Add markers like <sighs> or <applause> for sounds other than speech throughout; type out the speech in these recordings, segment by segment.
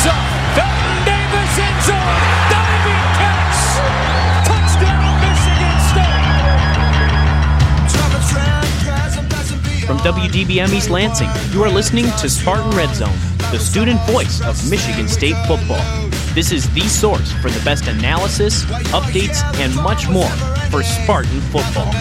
Felton Davis in zone. Diving catch. Touchdown, Michigan State. From WDBM East Lansing, you are listening to Spartan Red Zone, the student voice of Michigan State football. This is the source for the best analysis, updates, and much more for Spartan football.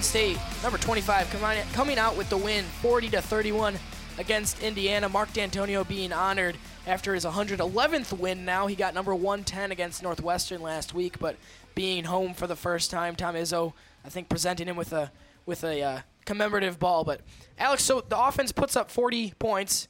Michigan State, number 25, coming out with the win, 40 to 31 against Indiana. Mark Dantonio being honored after his 111th win. Now he got number 110 against Northwestern last week, but being home for the first time, Tom Izzo, I think, presenting him with a with a uh, commemorative ball. But Alex, so the offense puts up 40 points.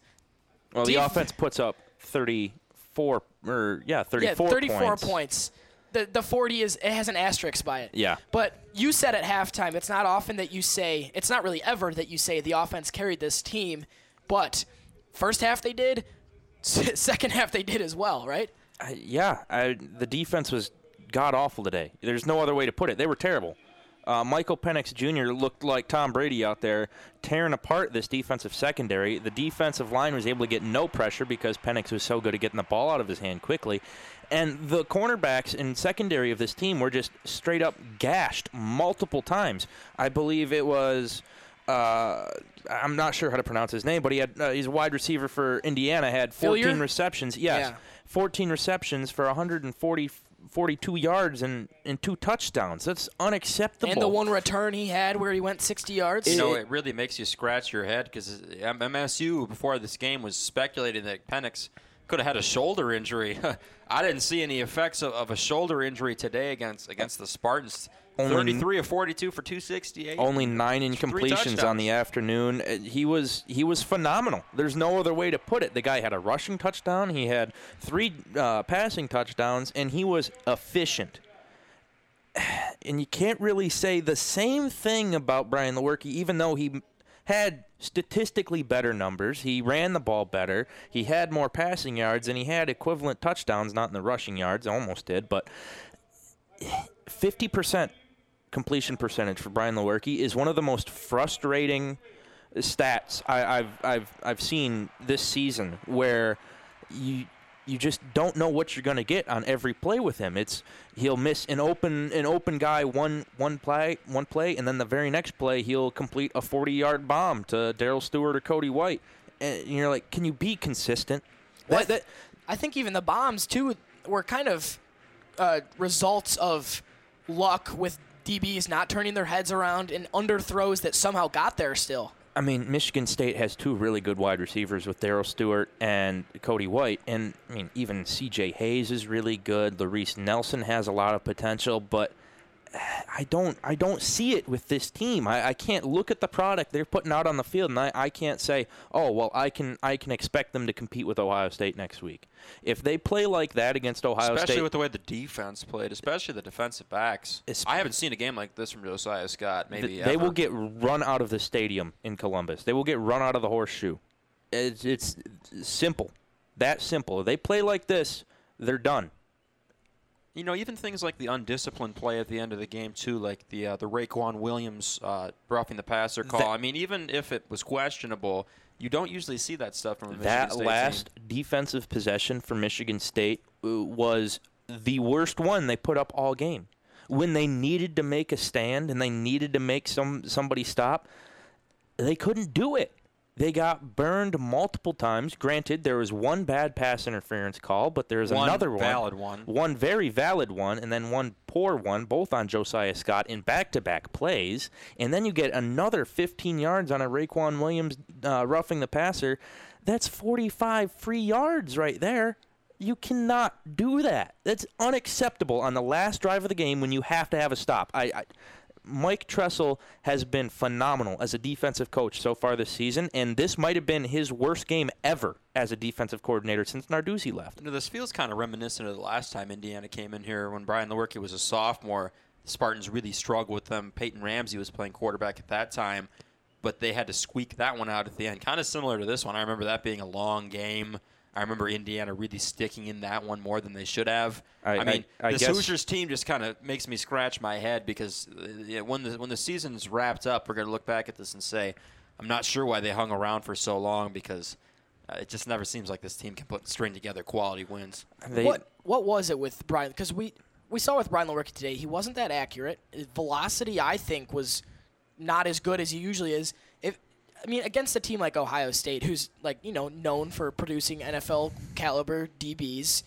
Well, the Def- offense puts up 34 or yeah, 34 yeah, 34 points. points. The the 40 is it has an asterisk by it. Yeah. But you said at halftime, it's not often that you say, it's not really ever that you say the offense carried this team, but first half they did, <laughs> second half they did as well, right? I- yeah, I, the defense was god awful today. There's no other way to put it. They were terrible. Uh, Michael Penix Jr. looked like Tom Brady out there tearing apart this defensive secondary. The defensive line was able to get no pressure because Penix was so good at getting the ball out of his hand quickly. And the cornerbacks and secondary of this team were just straight up gashed multiple times. I believe it was. Uh, I'm not sure how to pronounce his name, but he had uh, he's a wide receiver for Indiana. Had 14 Hilliard? receptions. Yes, Yeah. 14 receptions for 140, 42 yards and, and two touchdowns. That's unacceptable. And the one return he had where he went 60 yards. You know, it really makes you scratch your head because MSU before this game was speculating that Penix could have had a shoulder injury. <laughs> I didn't see any effects of, of a shoulder injury today against against the Spartans. Only- 33 of 42 for 268. only nine incompletions on the afternoon. Uh, He was he was phenomenal. There's no other way to put it. The guy had a rushing touchdown. He had three uh, passing touchdowns, and he was efficient. <sighs> And you can't really say the same thing about Brian Lewerke, even though he had statistically better numbers. He ran the ball better. He had more passing yards, and he had equivalent touchdowns, not in the rushing yards. Almost did, but 50% completion percentage for Brian Lewerke is one of the most frustrating stats I, I've I've I've seen this season, where you you just don't know what you're going to get on every play with him. It's he'll miss an open an open guy one one play one play, and then the very next play he'll complete a 40 yard bomb to Darrell Stewart or Cody White, and you're like, can you be consistent? That, that, I think even the bombs too were kind of uh, results of luck with DBs not turning their heads around and underthrows that somehow got there still. I mean, Michigan State has two really good wide receivers with Darrell Stewart and Cody White, and I mean, even C.J. Hayes is really good. Laress Nelson has a lot of potential, but I don't, I don't see it with this team. I, I can't look at the product they're putting out on the field, and I, I can't say, oh, well, I can, I can expect them to compete with Ohio State next week. If they play like that against Ohio Especially State, Especially with the way the defense played, especially the defensive backs. I haven't seen a game like this from Josiah Scott. Maybe Th- they will get run out of the stadium in Columbus. They will get run out of the horseshoe. It's, it's simple. That simple. If they play like this, they're done. You know, even things like the undisciplined play at the end of the game too, like the uh, the Raequan Williams uh, roughing the passer call. That- I mean, even if it was questionable, you don't usually see that stuff from a Michigan that State last team. defensive possession for Michigan State uh, was the worst one they put up all game. When they needed to make a stand and they needed to make some somebody stop, they couldn't do it. They got burned multiple times. Granted, there was one bad pass interference call, but there's One another valid one. One very valid one, and then one poor one, both on Josiah Scott in back to back plays. And then you get another 15 yards on a Raequan Williams uh, roughing the passer. That's 45 free yards right there. You cannot do that. That's unacceptable on the last drive of the game when you have to have a stop. I, I Mike Tressel has been phenomenal as a defensive coach so far this season, and this might have been his worst game ever as a defensive coordinator since Narduzzi left. You know, this feels kind of reminiscent of the last time Indiana came in here when Brian Lewerke was a sophomore. The Spartans really struggled with them. Peyton Ramsey was playing quarterback at that time, but they had to squeak that one out at the end. Kind of similar to this one. I remember that being a long game. I remember Indiana really sticking in that one more than they should have. I- I, mean, I- I this guess- Hoosiers team just kind of makes me scratch my head because uh, yeah, when the when the season's wrapped up, we're going to look back at this and say, I'm not sure why they hung around for so long because uh, it just never seems like this team can put string together quality wins. They, what what was it with Brian? Because we we saw with Brian Lewerke today, he wasn't that accurate. His velocity, I think, was not as good as he usually is. If I mean, against a team like Ohio State, who's like you know known for producing NFL caliber DBs,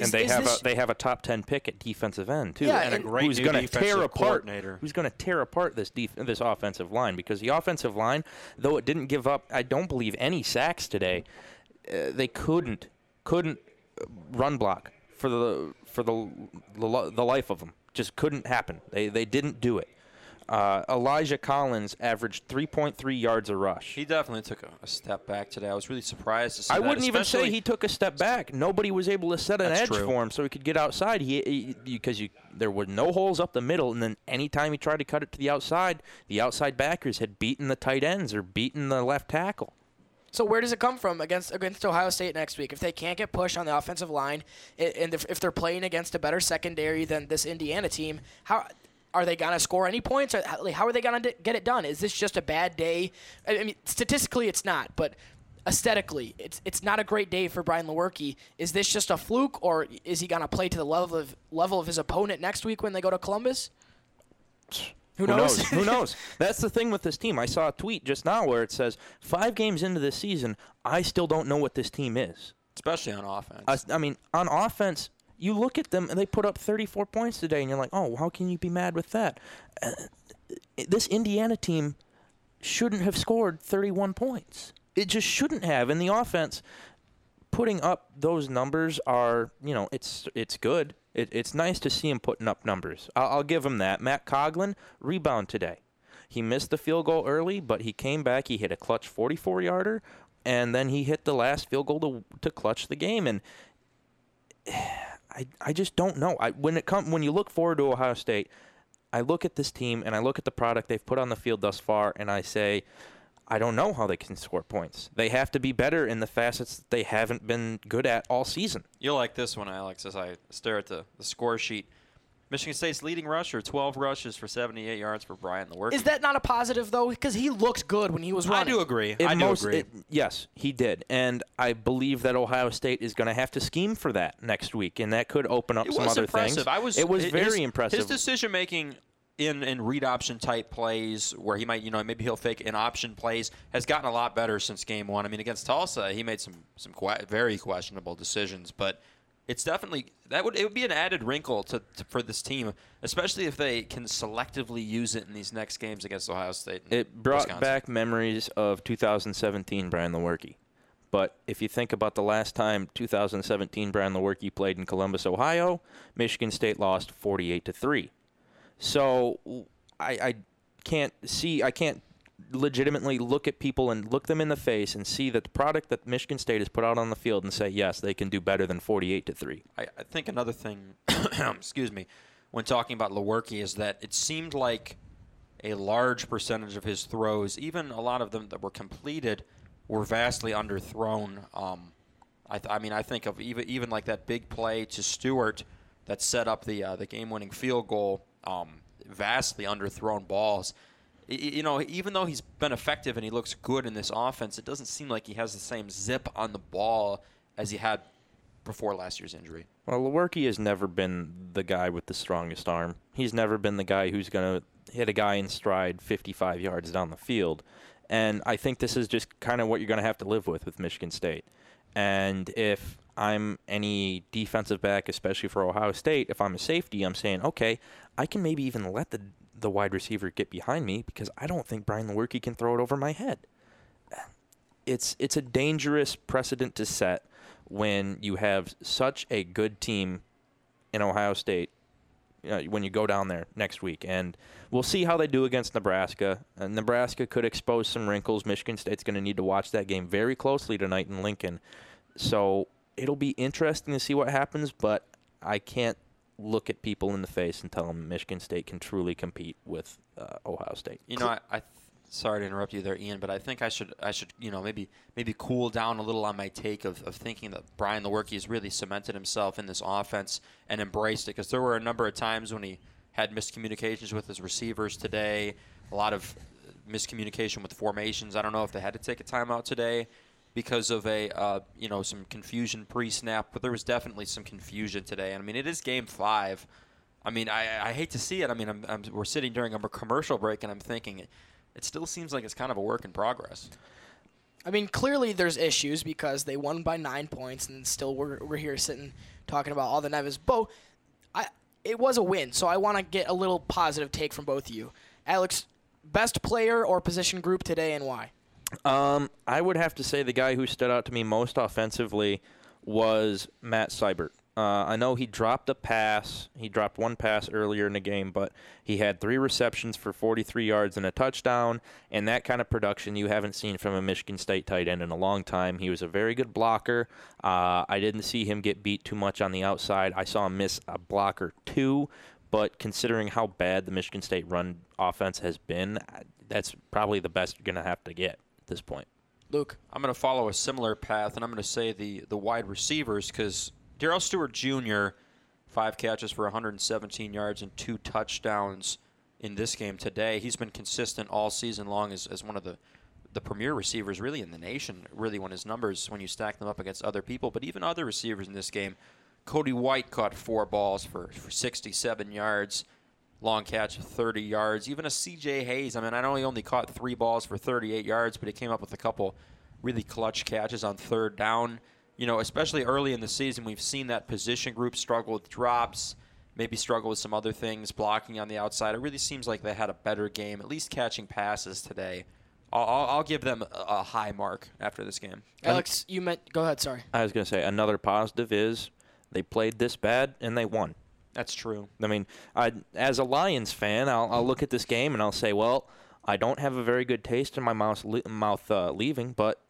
and they have this- a they have a top ten pick at defensive end too, Yeah, And a great who's going to defensive tear apart coordinator. who's going to tear apart this def- this offensive line because the offensive line, though it didn't give up, I don't believe any sacks today. Uh, they couldn't couldn't uh, run block for the for the the, the life of them. Just couldn't happen. They they didn't do it. Uh, Elijah Collins averaged 3.3 yards a rush. He definitely took a, a step back today. I was really surprised to see I that, wouldn't even say he took a step back. Nobody was able to set an edge true. for him so he could get outside. He because you there were no holes up the middle, and then anytime he tried to cut it to the outside, the outside backers had beaten the tight ends or beaten the left tackle. So where does it come from against against Ohio State next week? If they can't get pushed on the offensive line, and if, if they're playing against a better secondary than this Indiana team, how are they gonna score any points? Or how how are they gonna get it done? Is this just a bad day? I I mean, statistically, it's not, but aesthetically, it's it's not a great day for Brian Lewerke. Is this just a fluke, or is he gonna play to the level of level of his opponent next week when they go to Columbus? Who knows? Who knows? <laughs> That's the thing with this team. I saw a tweet just now where it says five games into this season, I still don't know what this team is. especially on offense. I, I mean, on offense, you look at them and they put up 34 points today, and you're like, oh, how can you be mad with that? Uh, this Indiana team shouldn't have scored 31 points. It just shouldn't have. And the offense, putting up those numbers are, you know, it's it's good. It, it's nice to see him putting up numbers. I'll, I'll give him that. Matt Coghlin rebound today. He missed the field goal early, but he came back. He hit a clutch 44 yarder, and then he hit the last field goal to to clutch the game. And I I just don't know. I when it come when you look forward to Ohio State, I look at this team and I look at the product they've put on the field thus far, and I say. I don't know how they can score points. They have to be better in the facets that they haven't been good at all season. You'll like this one, Alex, as I stare at the, the score sheet. Michigan State's leading rusher, 12 rushes for 78 yards for Brian Lewerke. Is that not a positive though? Because he looked good when he was running. I do agree. It I do most- agree. it- yes, he did, and I believe that Ohio State is going to have to scheme for that next week, and that could open up it some was other impressive. things. I was. It was his- very impressive. His decision making in in read option type plays, where he might, you know, maybe he'll fake an option plays, has gotten a lot better since game one. I mean, against Tulsa, he made some some que- very questionable decisions, but it's definitely that would it would be an added wrinkle to, to for this team, especially if they can selectively use it in these next games against Ohio State. It brought Wisconsin. back memories of 2017 Brian Lewerke. But if you think about the last time 2017 Brian Lewerke played in Columbus, Ohio, Michigan State lost 48 to 3. So I, I can't see I can't legitimately look at people and look them in the face and see that the product that Michigan State has put out on the field and say yes, they can do better than 48 to 3. I, I think another thing, <coughs> excuse me, when talking about Lewerke is that it seemed like a large percentage of his throws, even a lot of them that were completed, were vastly underthrown. Um, I, th- I mean, I think of even even like that big play to Stewart that set up the uh, the game-winning field goal. Um, vastly underthrown balls. You know, even though he's been effective and he looks good in this offense, it doesn't seem like he has the same zip on the ball as he had before last year's injury. Well, Lewerke has never been the guy with the strongest arm. He's never been the guy who's going to hit a guy in stride 55 yards down the field. And I think this is just kind of what you're going to have to live with with Michigan State. And if I'm any defensive back, especially for Ohio State, if I'm a safety, I'm saying, okay, I can maybe even let the the wide receiver get behind me because I don't think Brian Lewerke can throw it over my head. It's it's a dangerous precedent to set when you have such a good team in Ohio State uh, when you go down there next week. And we'll see how they do against Nebraska. Uh, Nebraska could expose some wrinkles. Michigan State's going to need to watch that game very closely tonight in Lincoln. So it'll be interesting to see what happens, but I can't look at people in the face and tell them Michigan State can truly compete with uh, Ohio State. You know, I, I sorry to interrupt you there, Ian, but I think I should I should you know maybe maybe cool down a little on my take of, of thinking that Brian Lewerke has really cemented himself in this offense and embraced it because there were a number of times when he had miscommunications with his receivers today, a lot of miscommunication with formations. I don't know if they had to take a timeout today because of a uh, you know some confusion pre-snap, but there was definitely some confusion today. And I mean, it is game five. I mean, I, I hate to see it. I mean, I'm, I'm, we're sitting during a commercial break, and I'm thinking it, it still seems like it's kind of a work in progress. I mean, clearly there's issues because they won by nine points, and still we're, we're here sitting talking about all the Nevis. Bo, I it was a win, so I want to get a little positive take from both of you. Alex, best player or position group today, and why? Um, I would have to say the guy who stood out to me most offensively was Matt Seybert. Uh, I know he dropped a pass. He dropped one pass earlier in the game, but he had three receptions for 43 yards and a touchdown. And that kind of production you haven't seen from a Michigan State tight end in a long time. He was a very good blocker. Uh, I didn't see him get beat too much on the outside. I saw him miss a blocker too, but considering how bad the Michigan State run offense has been, that's probably the best you're going to have to get this point. Luke. I'm going to follow a similar path, and I'm going to say the, the wide receivers because Darrell Stewart Jr., five catches for 117 yards and two touchdowns in this game today. He's been consistent all season long as, as one of the, the premier receivers really in the nation, really when his numbers, when you stack them up against other people, but even other receivers in this game. Cody White caught four balls for, for 67 yards long catch of 30 yards. Even a CJ Hayes, I mean, I know he only caught three balls for 38 yards, but he came up with a couple really clutch catches on third down. You know, especially early in the season, we've seen that position group struggle with drops, maybe struggle with some other things, blocking on the outside. It really seems like they had a better game, at least catching passes today. I'll, I'll, I'll give them a, a high mark after this game. Alex, you meant. Go ahead. Sorry. I was going to say another positive is they played this bad and they won. That's true. I mean, I, as a Lions fan, I'll, I'll look at this game and I'll say, well, I don't have a very good taste in my mouth, le- mouth uh, leaving, but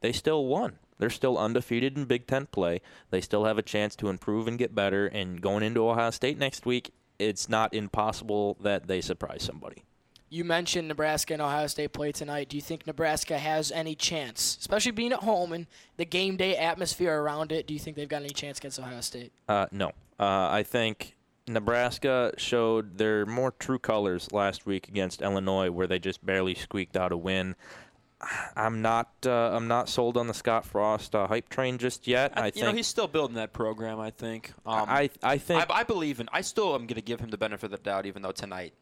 they still won. They're still undefeated in Big Ten play. They still have a chance to improve and get better. And going into Ohio State next week, it's not impossible that they surprise somebody. You mentioned Nebraska and Ohio State play tonight. Do you think Nebraska has any chance, especially being at home and the game day atmosphere around it? Do you think they've got any chance against Ohio State? Uh, no. Uh, I think Nebraska showed their more true colors last week against Illinois, where they just barely squeaked out a win. I'm not. Uh, I'm not sold on the Scott Frost uh, hype train just yet. I, I, you think. know, he's still building that program. I think. Um, I. I think. I, I believe in. I still am going to give him the benefit of the doubt, even though tonight,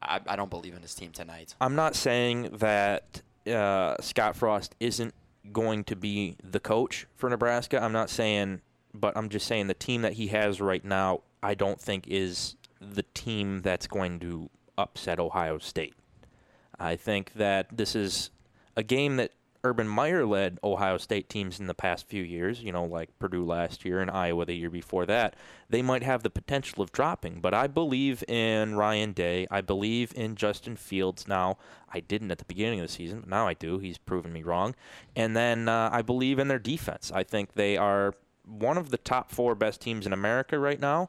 I, I don't believe in his team tonight. I'm not saying that uh, Scott Frost isn't going to be the coach for Nebraska. I'm not saying, but I'm just saying the team that he has right now, I don't think is the team that's going to upset Ohio State. I think that this is a game that Urban Meyer led Ohio State teams in the past few years, you know, like Purdue last year and Iowa the year before that, they might have the potential of dropping. But I believe in Ryan Day. I believe in Justin Fields now. I didn't at the beginning of the season, but now I do. He's proven me wrong. And then uh, I believe in their defense. I think they are one of the top four best teams in America right now.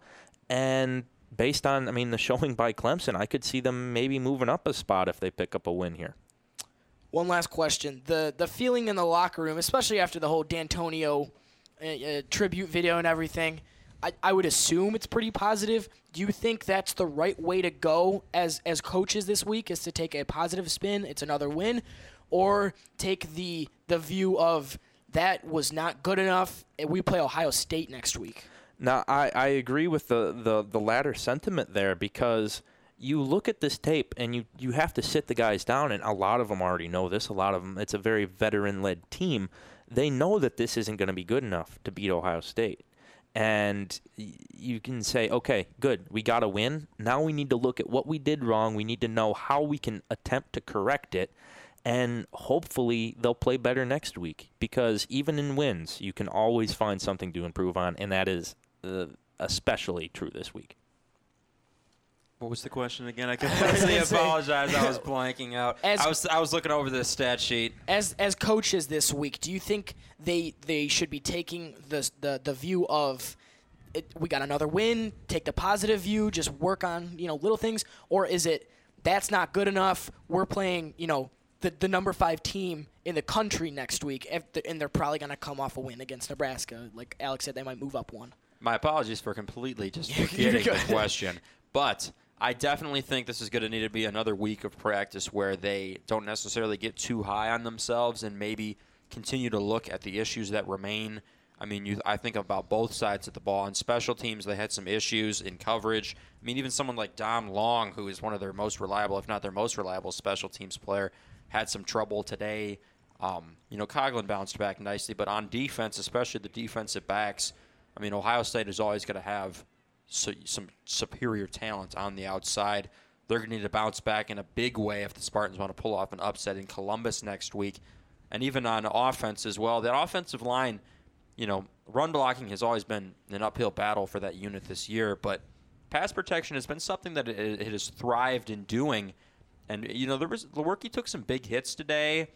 And based on, I mean, the showing by Clemson, I could see them maybe moving up a spot if they pick up a win here. One last question: the the feeling in the locker room, especially after the whole Dantonio uh, uh, tribute video and everything. I, I would assume it's pretty positive. Do you think that's the right way to go as as coaches this week? Is to take a positive spin? It's another win, or take the the view of that was not good enough. and We play Ohio State next week. Now, I, I agree with the, the, the latter sentiment there because you look at this tape and you, you have to sit the guys down, and a lot of them already know this. A lot of them, it's a very veteran led team. They know that this isn't going to be good enough to beat Ohio State. And you can say, okay, good, we got to win. Now we need to look at what we did wrong. We need to know how we can attempt to correct it. And hopefully they'll play better next week because even in wins, you can always find something to improve on, and that is uh, especially true this week. What was the question again? I <laughs> can honestly apologize. I was blanking out. As- I was I was looking over the stat sheet. as as coaches this week, do you think they they should be taking the the the view of it, we got another win, take the positive view, just work on you know little things, or is it that's not good enough? We're playing you know the the number five team in the country next week, the- and they're probably gonna come off a win against Nebraska. Like Alex said, they might move up one. My apologies for completely just <laughs> forgetting the question. But I definitely think this is going to need to be another week of practice where they don't necessarily get too high on themselves and maybe continue to look at the issues that remain. I mean, you, I think about both sides of the ball. On special teams, they had some issues in coverage. I mean, even someone like Dom Long, who is one of their most reliable, if not their most reliable special teams player, had some trouble today. Um, you know, Coghlin bounced back nicely, but on defense, especially the defensive backs, I mean, Ohio State is always going to have so, some superior talent on the outside. They're going to need to bounce back in a big way if the Spartans want to pull off an upset in Columbus next week. And even on offense as well, that offensive line, you know, run blocking has always been an uphill battle for that unit this year, but pass protection has been something that it, it has thrived in doing. And you know, there was Lewerke took some big hits today.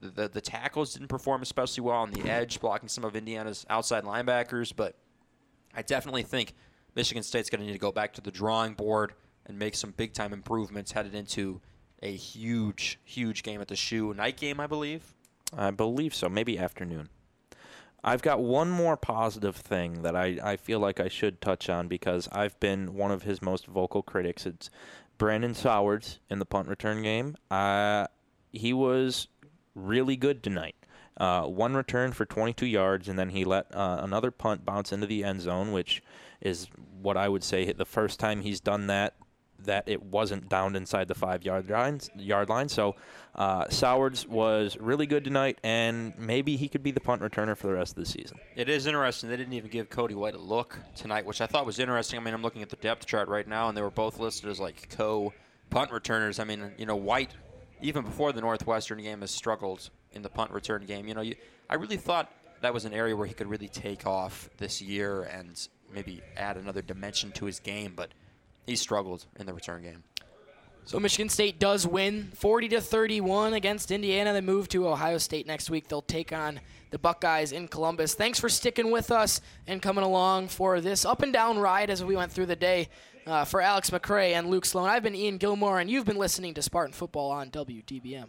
The, the the tackles didn't perform especially well on the edge, blocking some of Indiana's outside linebackers. But I definitely think Michigan State's going to need to go back to the drawing board and make some big time improvements headed into a huge, huge game at the shoe night game, I believe. I believe so. Maybe afternoon. I've got one more positive thing that I, I feel like I should touch on because I've been one of his most vocal critics. It's Brandon Sowards in the punt return game. Uh, he was really good tonight. Uh, one return for 22 yards, and then he let uh, another punt bounce into the end zone, which is what I would say the first time he's done that that it wasn't down inside the five yard line. Yard line. So uh, Sowards was really good tonight, and maybe he could be the punt returner for the rest of the season. It is interesting. They didn't even give Cody White a look tonight, which I thought was interesting. I mean, I'm looking at the depth chart right now, and they were both listed as like co punt returners. I mean, you know, White, even before the Northwestern game, has struggled in the punt return game. You know, you, I really thought that was an area where he could really take off this year and maybe add another dimension to his game, but he struggled in the return game. So Michigan State does win 40 to 31 against Indiana. They move to Ohio State next week. They'll take on the Buckeyes in Columbus. Thanks for sticking with us and coming along for this up and down ride as we went through the day. Uh, for Alex McCray and Luke Sloan, I've been Ian Gilmore, and you've been listening to Spartan Football on WDBM.